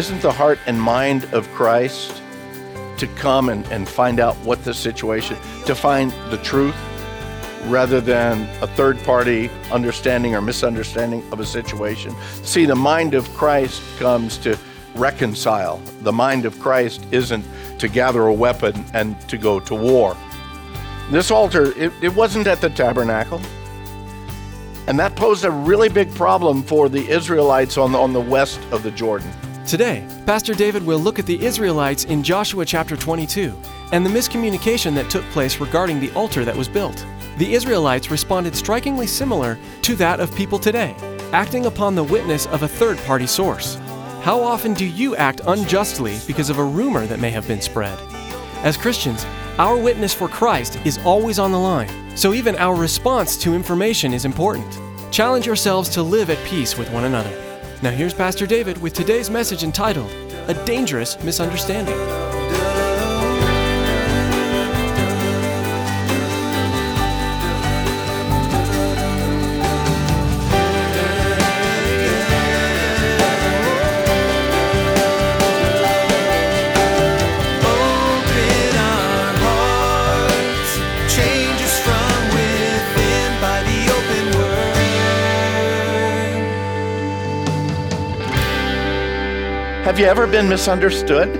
Isn't the heart and mind of Christ to come and, and find out what the situation, to find the truth, rather than a third party understanding or misunderstanding of a situation? See, the mind of Christ comes to reconcile. The mind of Christ isn't to gather a weapon and to go to war. This altar, it, it wasn't at the tabernacle. And that posed a really big problem for the Israelites on the, on the west of the Jordan. Today, Pastor David will look at the Israelites in Joshua chapter 22 and the miscommunication that took place regarding the altar that was built. The Israelites responded strikingly similar to that of people today, acting upon the witness of a third party source. How often do you act unjustly because of a rumor that may have been spread? As Christians, our witness for Christ is always on the line, so even our response to information is important. Challenge yourselves to live at peace with one another. Now, here's Pastor David with today's message entitled, A Dangerous Misunderstanding. Have you ever been misunderstood?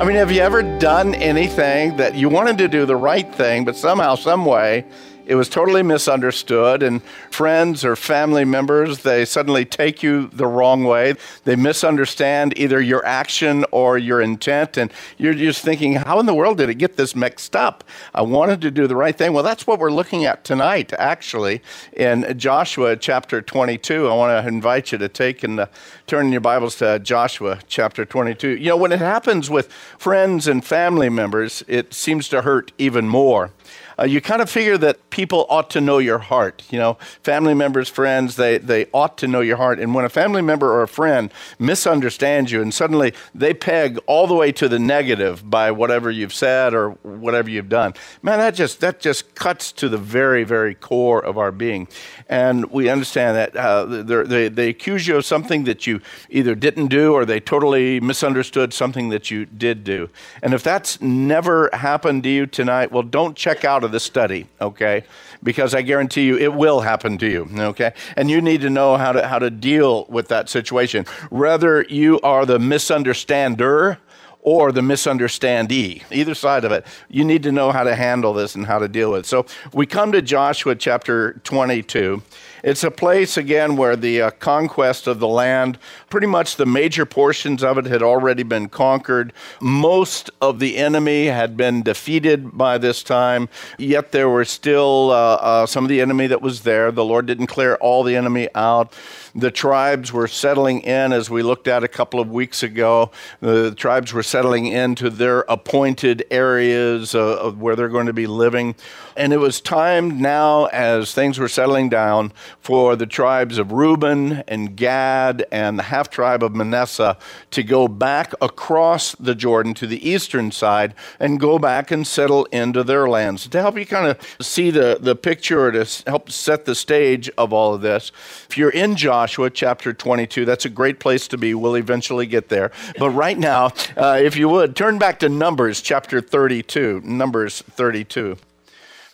I mean, have you ever done anything that you wanted to do the right thing, but somehow, some way, it was totally misunderstood, and friends or family members, they suddenly take you the wrong way. They misunderstand either your action or your intent, and you're just thinking, how in the world did it get this mixed up? I wanted to do the right thing. Well, that's what we're looking at tonight, actually, in Joshua chapter 22. I want to invite you to take and uh, turn your Bibles to Joshua chapter 22. You know, when it happens with friends and family members, it seems to hurt even more uh, you kind of figure that people ought to know your heart. You know, family members, friends, they, they ought to know your heart. And when a family member or a friend misunderstands you and suddenly they peg all the way to the negative by whatever you've said or whatever you've done, man, that just, that just cuts to the very, very core of our being. And we understand that uh, they, they accuse you of something that you either didn't do or they totally misunderstood something that you did do. And if that's never happened to you tonight, well, don't check out of the study, okay? Because I guarantee you it will happen to you, okay? And you need to know how to, how to deal with that situation. Whether you are the misunderstander or the misunderstandee, either side of it, you need to know how to handle this and how to deal with it. So we come to Joshua chapter 22. It's a place, again, where the uh, conquest of the land, pretty much the major portions of it had already been conquered. Most of the enemy had been defeated by this time, yet there were still uh, uh, some of the enemy that was there. The Lord didn't clear all the enemy out. The tribes were settling in, as we looked at a couple of weeks ago. The tribes were settling into their appointed areas uh, of where they're going to be living. And it was time now, as things were settling down, for the tribes of Reuben and Gad and the half tribe of Manasseh to go back across the Jordan to the eastern side and go back and settle into their lands. To help you kind of see the, the picture to help set the stage of all of this, if you're in Joshua chapter 22, that's a great place to be. We'll eventually get there. But right now, uh, if you would, turn back to Numbers chapter 32. Numbers 32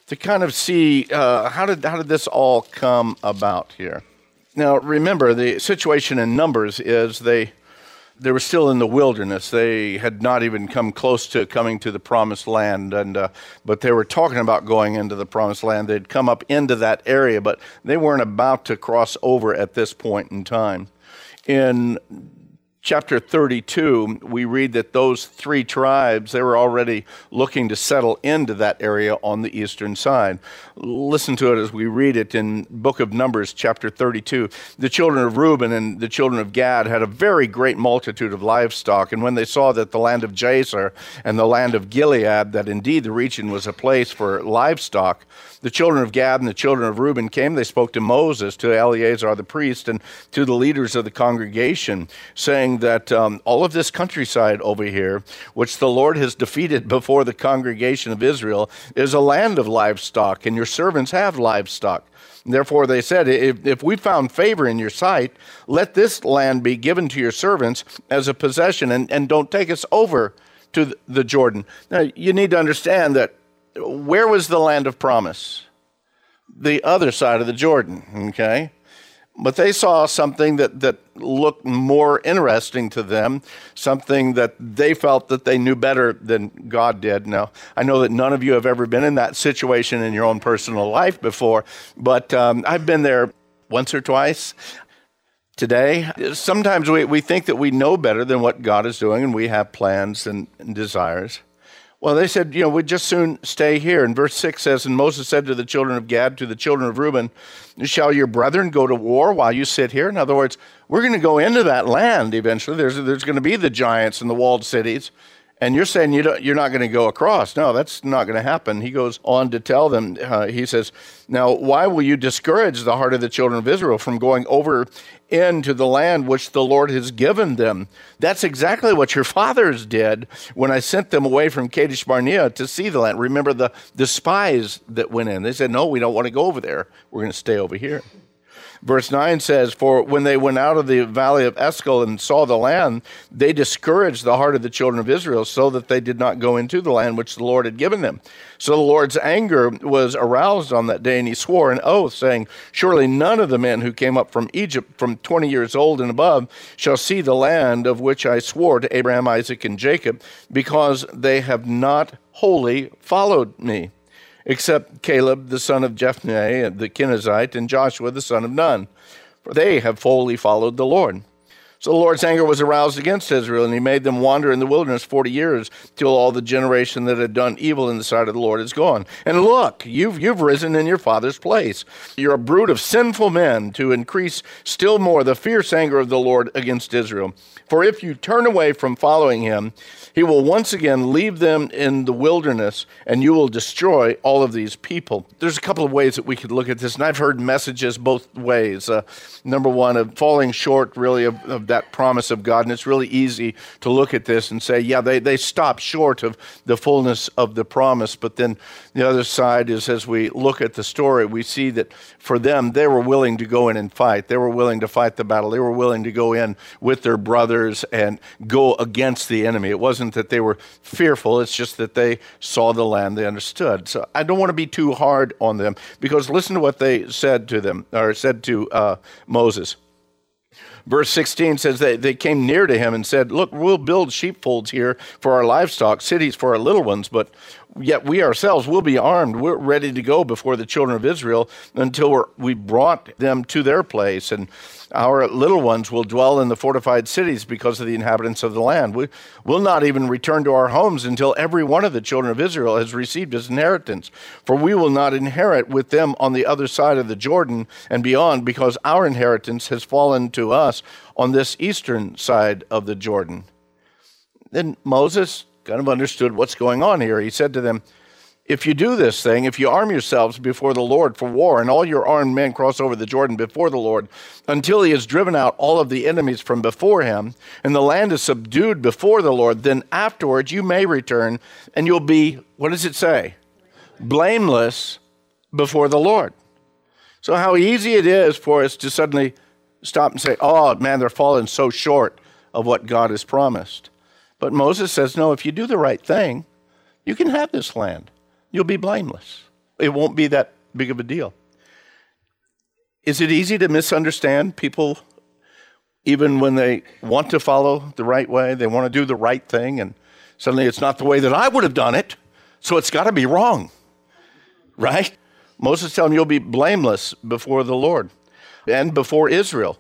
to kind of see uh, how did how did this all come about here. Now, remember the situation in Numbers is they they were still in the wilderness. They had not even come close to coming to the promised land, and uh, but they were talking about going into the promised land. They'd come up into that area, but they weren't about to cross over at this point in time. In chapter 32, we read that those three tribes, they were already looking to settle into that area on the eastern side. Listen to it as we read it in book of Numbers, chapter 32. The children of Reuben and the children of Gad had a very great multitude of livestock, and when they saw that the land of Jazer and the land of Gilead, that indeed the region was a place for livestock, the children of Gad and the children of Reuben came. They spoke to Moses, to Eleazar the priest, and to the leaders of the congregation, saying that um, all of this countryside over here, which the Lord has defeated before the congregation of Israel, is a land of livestock, and your servants have livestock. Therefore, they said, if, if we found favor in your sight, let this land be given to your servants as a possession, and, and don't take us over to the Jordan. Now, you need to understand that where was the land of promise? The other side of the Jordan, okay? But they saw something that, that looked more interesting to them, something that they felt that they knew better than God did. Now, I know that none of you have ever been in that situation in your own personal life before, but um, I've been there once or twice today. Sometimes we, we think that we know better than what God is doing, and we have plans and, and desires. Well, they said, you know, we'd just soon stay here. And verse 6 says, And Moses said to the children of Gad, to the children of Reuben, Shall your brethren go to war while you sit here? In other words, we're going to go into that land eventually. There's, there's going to be the giants and the walled cities. And you're saying you you're not going to go across. No, that's not going to happen. He goes on to tell them, uh, he says, Now, why will you discourage the heart of the children of Israel from going over into the land which the Lord has given them? That's exactly what your fathers did when I sent them away from Kadesh Barnea to see the land. Remember the, the spies that went in? They said, No, we don't want to go over there. We're going to stay over here. Verse 9 says, For when they went out of the valley of Eshcol and saw the land, they discouraged the heart of the children of Israel so that they did not go into the land which the Lord had given them. So the Lord's anger was aroused on that day, and he swore an oath, saying, Surely none of the men who came up from Egypt from 20 years old and above shall see the land of which I swore to Abraham, Isaac, and Jacob, because they have not wholly followed me except Caleb the son of Jephunneh the Kenizzite and Joshua the son of Nun, for they have wholly followed the Lord. So the Lord's anger was aroused against Israel, and he made them wander in the wilderness forty years, till all the generation that had done evil in the sight of the Lord is gone. And look, you've, you've risen in your father's place. You're a brood of sinful men to increase still more the fierce anger of the Lord against Israel. For if you turn away from following him, he will once again leave them in the wilderness, and you will destroy all of these people. There's a couple of ways that we could look at this, and I've heard messages both ways. Uh, number one, of falling short, really, of, of, that promise of God. And it's really easy to look at this and say, yeah, they, they stop short of the fullness of the promise. But then the other side is, as we look at the story, we see that for them, they were willing to go in and fight. They were willing to fight the battle. They were willing to go in with their brothers and go against the enemy. It wasn't wasn't that they were fearful, it's just that they saw the land, they understood. So I don't want to be too hard on them because listen to what they said to them, or said to uh, Moses. Verse 16 says that they came near to him and said, Look, we'll build sheepfolds here for our livestock, cities for our little ones, but yet we ourselves will be armed. We're ready to go before the children of Israel until we brought them to their place. And our little ones will dwell in the fortified cities because of the inhabitants of the land. We will not even return to our homes until every one of the children of Israel has received his inheritance. For we will not inherit with them on the other side of the Jordan and beyond, because our inheritance has fallen to us on this eastern side of the Jordan. Then Moses kind of understood what's going on here. He said to them, if you do this thing, if you arm yourselves before the Lord for war, and all your armed men cross over the Jordan before the Lord, until he has driven out all of the enemies from before him, and the land is subdued before the Lord, then afterwards you may return, and you'll be, what does it say? Blameless before the Lord. So, how easy it is for us to suddenly stop and say, oh man, they're falling so short of what God has promised. But Moses says, no, if you do the right thing, you can have this land you'll be blameless. It won't be that big of a deal. Is it easy to misunderstand people even when they want to follow the right way? They want to do the right thing, and suddenly it's not the way that I would have done it, so it's got to be wrong, right? Moses telling him you'll be blameless before the Lord and before Israel.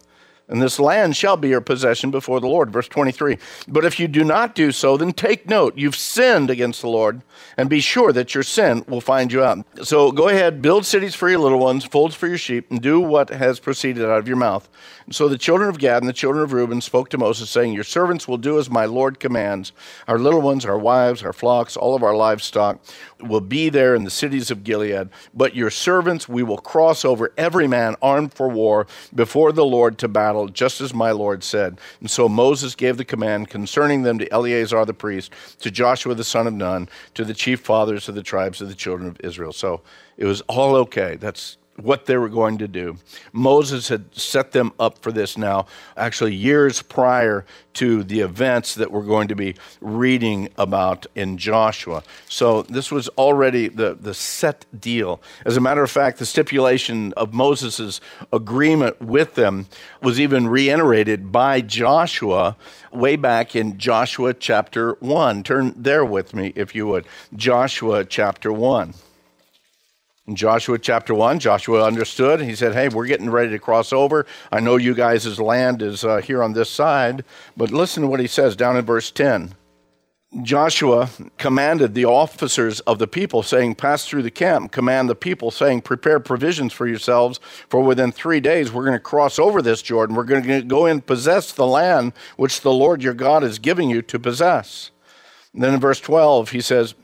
And this land shall be your possession before the Lord. Verse 23. But if you do not do so, then take note, you've sinned against the Lord, and be sure that your sin will find you out. So go ahead, build cities for your little ones, folds for your sheep, and do what has proceeded out of your mouth. So the children of Gad and the children of Reuben spoke to Moses, saying, Your servants will do as my Lord commands. Our little ones, our wives, our flocks, all of our livestock will be there in the cities of Gilead. But your servants we will cross over every man armed for war before the Lord to battle battle, just as my Lord said. And so Moses gave the command concerning them to Eleazar the priest, to Joshua the son of Nun, to the chief fathers of the tribes of the children of Israel. So it was all okay. That's what they were going to do. Moses had set them up for this now, actually, years prior to the events that we're going to be reading about in Joshua. So this was already the, the set deal. As a matter of fact, the stipulation of Moses' agreement with them was even reiterated by Joshua way back in Joshua chapter 1. Turn there with me, if you would. Joshua chapter 1. In Joshua chapter 1, Joshua understood. He said, Hey, we're getting ready to cross over. I know you guys' land is uh, here on this side, but listen to what he says down in verse 10. Joshua commanded the officers of the people, saying, Pass through the camp, command the people, saying, Prepare provisions for yourselves, for within three days we're going to cross over this Jordan. We're going to go and possess the land which the Lord your God is giving you to possess. And then in verse 12, he says,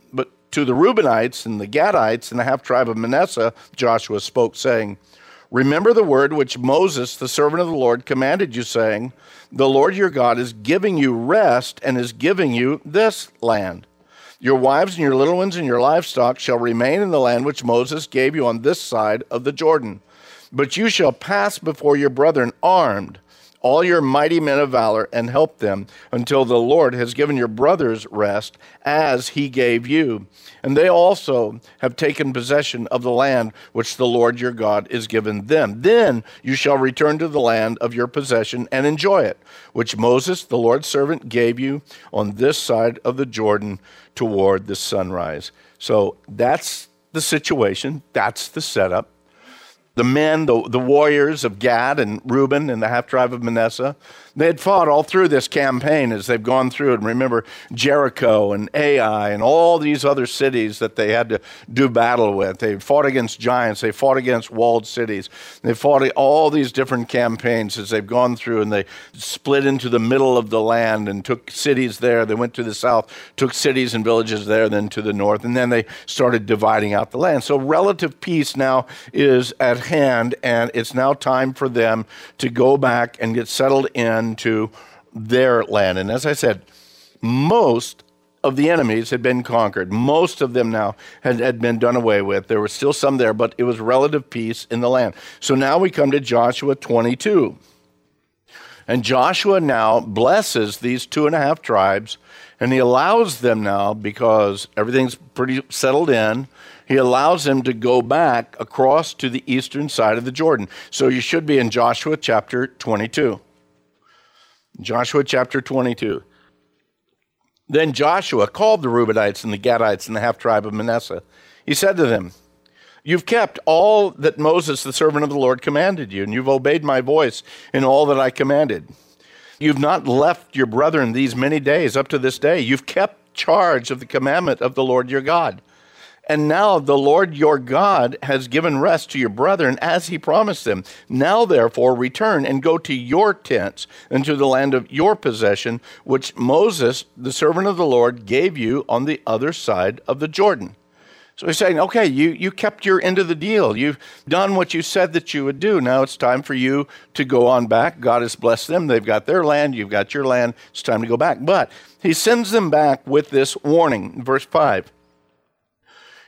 to the Reubenites and the Gadites and the half tribe of Manasseh, Joshua spoke, saying, Remember the word which Moses, the servant of the Lord, commanded you, saying, The Lord your God is giving you rest and is giving you this land. Your wives and your little ones and your livestock shall remain in the land which Moses gave you on this side of the Jordan. But you shall pass before your brethren armed all your mighty men of valor and help them until the Lord has given your brothers rest as he gave you. And they also have taken possession of the land which the Lord your God is given them. Then you shall return to the land of your possession and enjoy it, which Moses, the Lord's servant, gave you on this side of the Jordan toward the sunrise. So that's the situation, that's the setup the men, the, the warriors of Gad and Reuben and the half tribe of Manasseh, they had fought all through this campaign as they've gone through. And remember Jericho and Ai and all these other cities that they had to do battle with. They fought against giants, they fought against walled cities. They fought all these different campaigns as they've gone through and they split into the middle of the land and took cities there. They went to the south, took cities and villages there, then to the north, and then they started dividing out the land. So relative peace now is at hand, and it's now time for them to go back and get settled into their land. And as I said, most of the enemies had been conquered. Most of them now had, had been done away with. There were still some there, but it was relative peace in the land. So now we come to Joshua 22. And Joshua now blesses these two and a half tribes, and he allows them now, because everything's pretty settled in, he allows them to go back across to the eastern side of the Jordan. So you should be in Joshua chapter 22. Joshua chapter 22. Then Joshua called the Reubenites and the Gadites and the half tribe of Manasseh. He said to them, You've kept all that Moses, the servant of the Lord, commanded you, and you've obeyed my voice in all that I commanded. You've not left your brethren these many days up to this day. You've kept charge of the commandment of the Lord your God. And now the Lord your God has given rest to your brethren as he promised them. Now, therefore, return and go to your tents and to the land of your possession, which Moses, the servant of the Lord, gave you on the other side of the Jordan. So he's saying, okay, you, you kept your end of the deal. You've done what you said that you would do. Now it's time for you to go on back. God has blessed them. They've got their land. You've got your land. It's time to go back. But he sends them back with this warning. Verse 5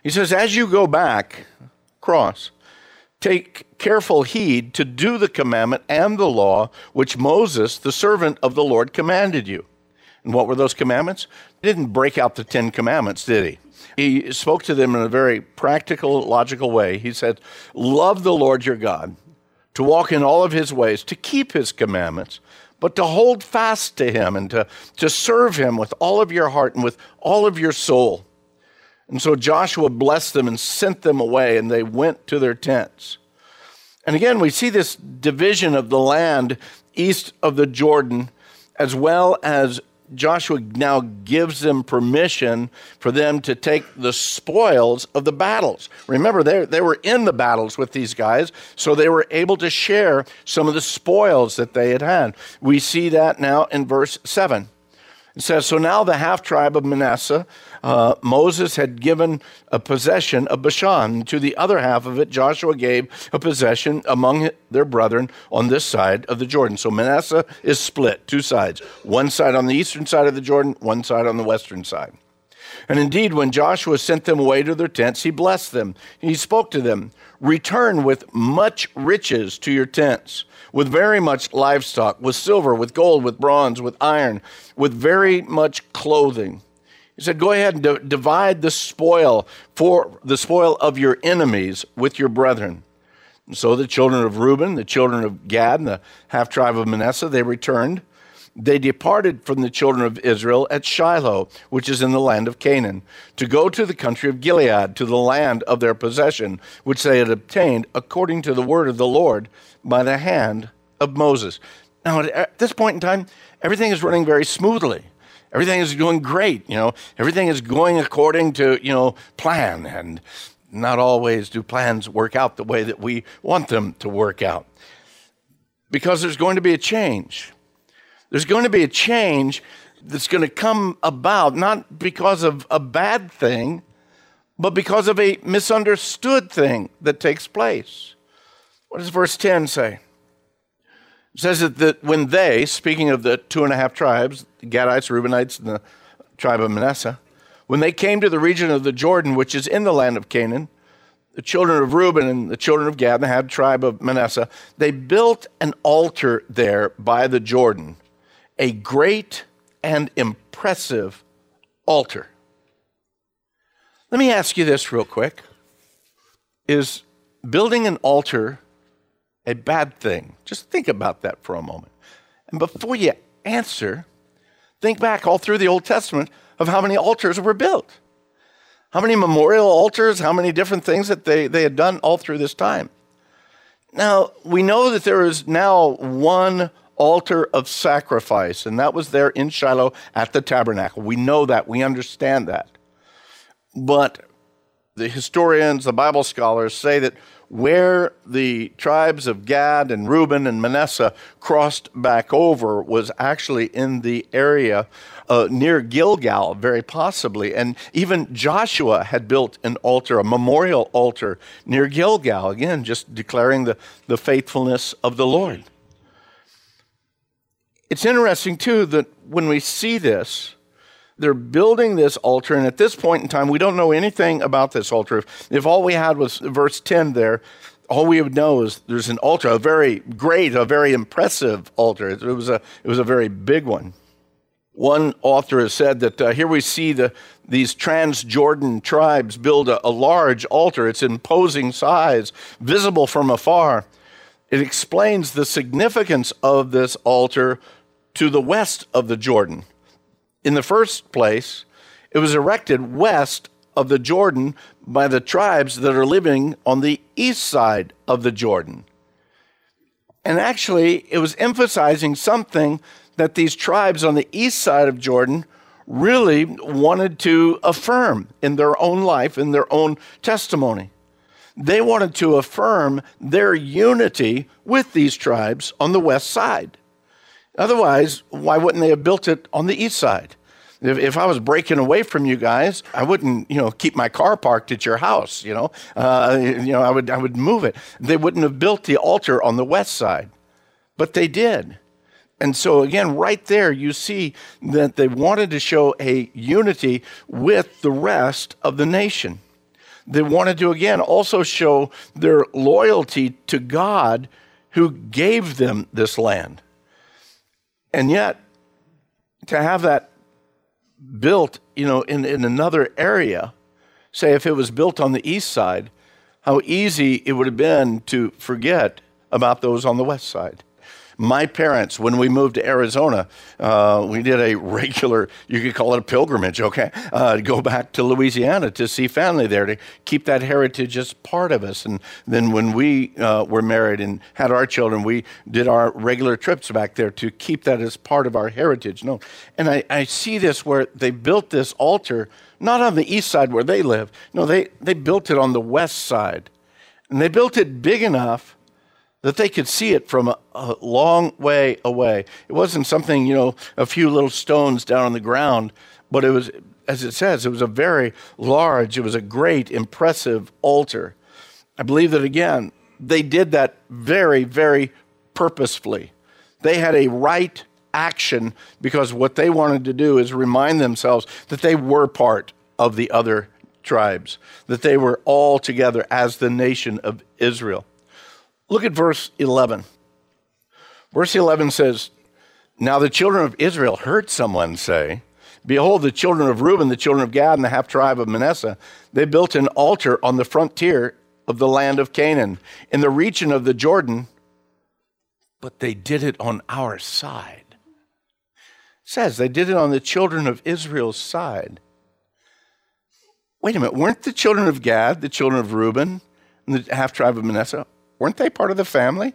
he says, As you go back, cross, take careful heed to do the commandment and the law which Moses, the servant of the Lord, commanded you. And what were those commandments? He didn't break out the Ten Commandments, did he? He spoke to them in a very practical, logical way. He said, Love the Lord your God, to walk in all of his ways, to keep his commandments, but to hold fast to him and to, to serve him with all of your heart and with all of your soul. And so Joshua blessed them and sent them away, and they went to their tents. And again, we see this division of the land east of the Jordan, as well as Joshua now gives them permission for them to take the spoils of the battles. Remember, they, they were in the battles with these guys, so they were able to share some of the spoils that they had had. We see that now in verse 7. It says, So now the half tribe of Manasseh, uh, Moses had given a possession of Bashan. To the other half of it, Joshua gave a possession among their brethren on this side of the Jordan. So Manasseh is split, two sides. One side on the eastern side of the Jordan, one side on the western side. And indeed, when Joshua sent them away to their tents, he blessed them. He spoke to them Return with much riches to your tents, with very much livestock, with silver, with gold, with bronze, with iron, with very much clothing. He said, Go ahead and d- divide the spoil for the spoil of your enemies with your brethren. And so the children of Reuben, the children of Gad, and the half tribe of Manasseh, they returned they departed from the children of Israel at Shiloh, which is in the land of Canaan, to go to the country of Gilead, to the land of their possession, which they had obtained according to the word of the Lord by the hand of Moses. Now, at this point in time, everything is running very smoothly. Everything is going great. You know, everything is going according to, you know, plan. And not always do plans work out the way that we want them to work out. Because there's going to be a change. There's going to be a change that's going to come about not because of a bad thing, but because of a misunderstood thing that takes place. What does verse 10 say? Says that, that when they, speaking of the two and a half tribes, the Gadites, Reubenites, and the tribe of Manasseh, when they came to the region of the Jordan, which is in the land of Canaan, the children of Reuben and the children of Gad, and the half tribe of Manasseh, they built an altar there by the Jordan a great and impressive altar. Let me ask you this real quick Is building an altar a bad thing? Just think about that for a moment. And before you answer, think back all through the Old Testament of how many altars were built. How many memorial altars, how many different things that they, they had done all through this time. Now, we know that there is now one altar of sacrifice, and that was there in Shiloh at the tabernacle. We know that, we understand that. But the historians, the Bible scholars say that where the tribes of Gad and Reuben and Manasseh crossed back over was actually in the area uh, near Gilgal, very possibly. And even Joshua had built an altar, a memorial altar near Gilgal, again, just declaring the, the faithfulness of the Lord. It's interesting, too, that when we see this, they're building this altar, and at this point in time, we don't know anything about this altar. If, if all we had was verse 10 there, all we would know is there's an altar, a very great, a very impressive altar. It was a, it was a very big one. One author has said that uh, here we see the, these Transjordan tribes build a, a large altar. It's imposing size, visible from afar. It explains the significance of this altar to the west of the Jordan. In the first place, it was erected west of the Jordan by the tribes that are living on the east side of the Jordan. And actually, it was emphasizing something that these tribes on the east side of Jordan really wanted to affirm in their own life, in their own testimony. They wanted to affirm their unity with these tribes on the west side. Otherwise, why wouldn't they have built it on the east side? If, if, I was breaking away from you guys, I wouldn't, you know, keep my car parked at your house. You know, uh, you know, I would, I would move it. They wouldn't have built the altar on the west side, but they did. And so again, right there, you see that they wanted to show a unity with the rest of the nation. They wanted to again also show their loyalty to God, who gave them this land. And yet, to have that built, you know, in, in another area, say if it was built on the east side, how easy it would have been to forget about those on the west side. My parents, when we moved to Arizona, uh, we did a regular, you could call it a pilgrimage, okay? Uh, go back to Louisiana to see family there to keep that heritage as part of us. And then when we uh, were married and had our children, we did our regular trips back there to keep that as part of our heritage. No, and I, I see this where they built this altar not on the east side where they live. No, they, they built it on the west side. And they built it big enough that they could see it from a, a, long way away. It wasn't something, you know, a few little stones down on the ground, but it was, as it says, it was a very large, it was a great, impressive altar. I believe that again, they did that very, very purposefully. They had a right action because what they wanted to do is remind themselves that they were part of the other tribes, that they were all together as the nation of Israel. Look at verse 11. Verse 11 says, Now the children of Israel heard someone say, Behold, the children of Reuben, the children of Gad, and the half tribe of Manasseh, they built an altar on the frontier of the land of Canaan, in the region of the Jordan, but they did it on our side. It says they did it on the children of Israel's side. Wait a minute, weren't the children of Gad, the children of Reuben, and the half tribe of Manasseh Weren't they part of the family?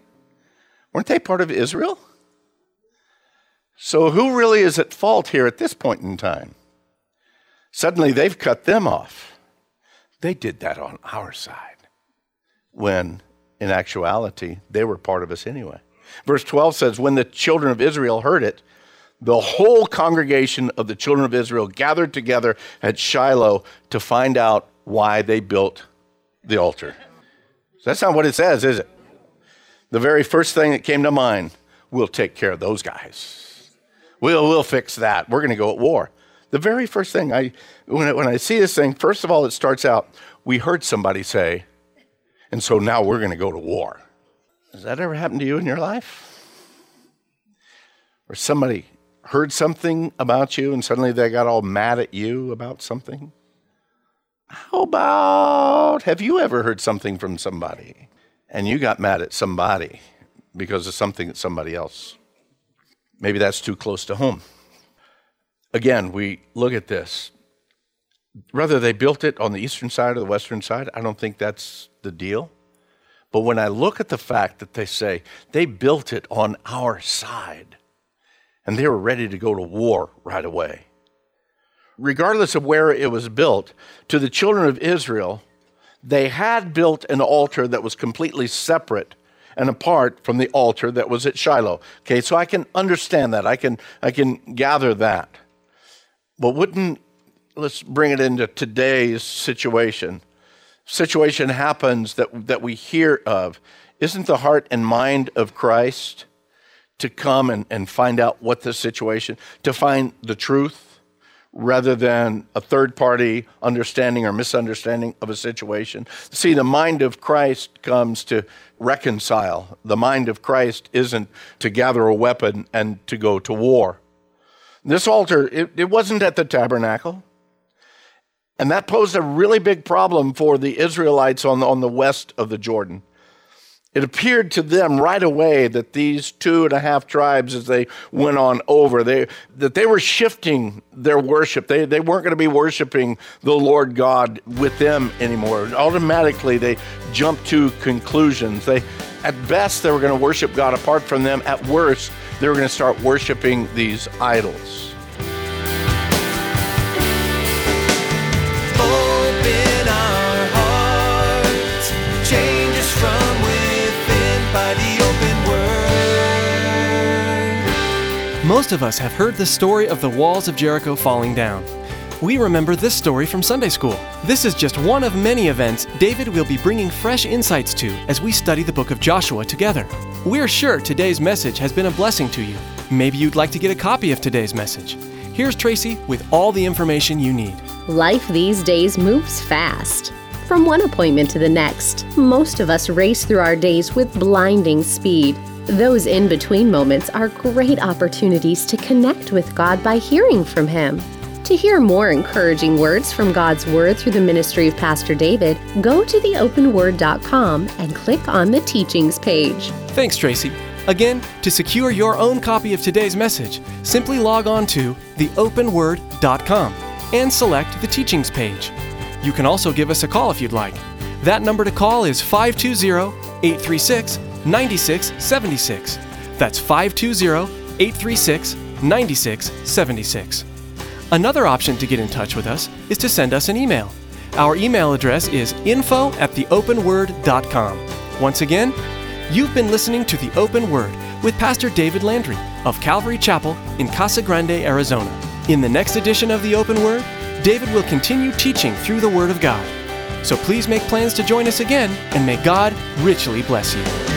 Weren't they part of Israel? So, who really is at fault here at this point in time? Suddenly, they've cut them off. They did that on our side, when in actuality, they were part of us anyway. Verse 12 says, When the children of Israel heard it, the whole congregation of the children of Israel gathered together at Shiloh to find out why they built the altar. That's not what it says, is it? The very first thing that came to mind, we'll take care of those guys. We'll, we'll fix that. We're going to go at war. The very first thing I, when I, when I see this thing, first of all, it starts out, we heard somebody say, and so now we're going to go to war. Has that ever happened to you in your life? Or somebody heard something about you and suddenly they got all mad at you about something? How about have you ever heard something from somebody and you got mad at somebody because of something that somebody else? Maybe that's too close to home. Again, we look at this. Whether they built it on the eastern side or the western side, I don't think that's the deal. But when I look at the fact that they say they built it on our side and they were ready to go to war right away, regardless of where it was built, to the children of Israel, they had built an altar that was completely separate and apart from the altar that was at Shiloh. Okay, so I can understand that. I can I can gather that. But wouldn't let's bring it into today's situation. Situation happens that that we hear of. Isn't the heart and mind of Christ to come and, and find out what the situation, to find the truth? Rather than a third party understanding or misunderstanding of a situation. See, the mind of Christ comes to reconcile. The mind of Christ isn't to gather a weapon and to go to war. This altar, it, it wasn't at the tabernacle. And that posed a really big problem for the Israelites on the, on the west of the Jordan. It appeared to them right away that these two and a half tribes, as they went on over, they, that they were shifting their worship. They, they weren't going to be worshiping the Lord God with them anymore. Automatically, they jumped to conclusions. They, at best, they were going to worship God apart from them. At worst, they were going to start worshiping these idols. Most of us have heard the story of the walls of Jericho falling down. We remember this story from Sunday school. This is just one of many events David will be bringing fresh insights to as we study the book of Joshua together. We're sure today's message has been a blessing to you. Maybe you'd like to get a copy of today's message. Here's Tracy with all the information you need. Life these days moves fast. From one appointment to the next, most of us race through our days with blinding speed. Those in between moments are great opportunities to connect with God by hearing from Him. To hear more encouraging words from God's Word through the ministry of Pastor David, go to theopenword.com and click on the teachings page. Thanks, Tracy. Again, to secure your own copy of today's message, simply log on to theopenword.com and select the teachings page. You can also give us a call if you'd like. That number to call is 520 836 9676. That's 520 836 9676. Another option to get in touch with us is to send us an email. Our email address is info at theopenword.com. Once again, you've been listening to The Open Word with Pastor David Landry of Calvary Chapel in Casa Grande, Arizona. In the next edition of The Open Word, David will continue teaching through the Word of God. So please make plans to join us again, and may God richly bless you.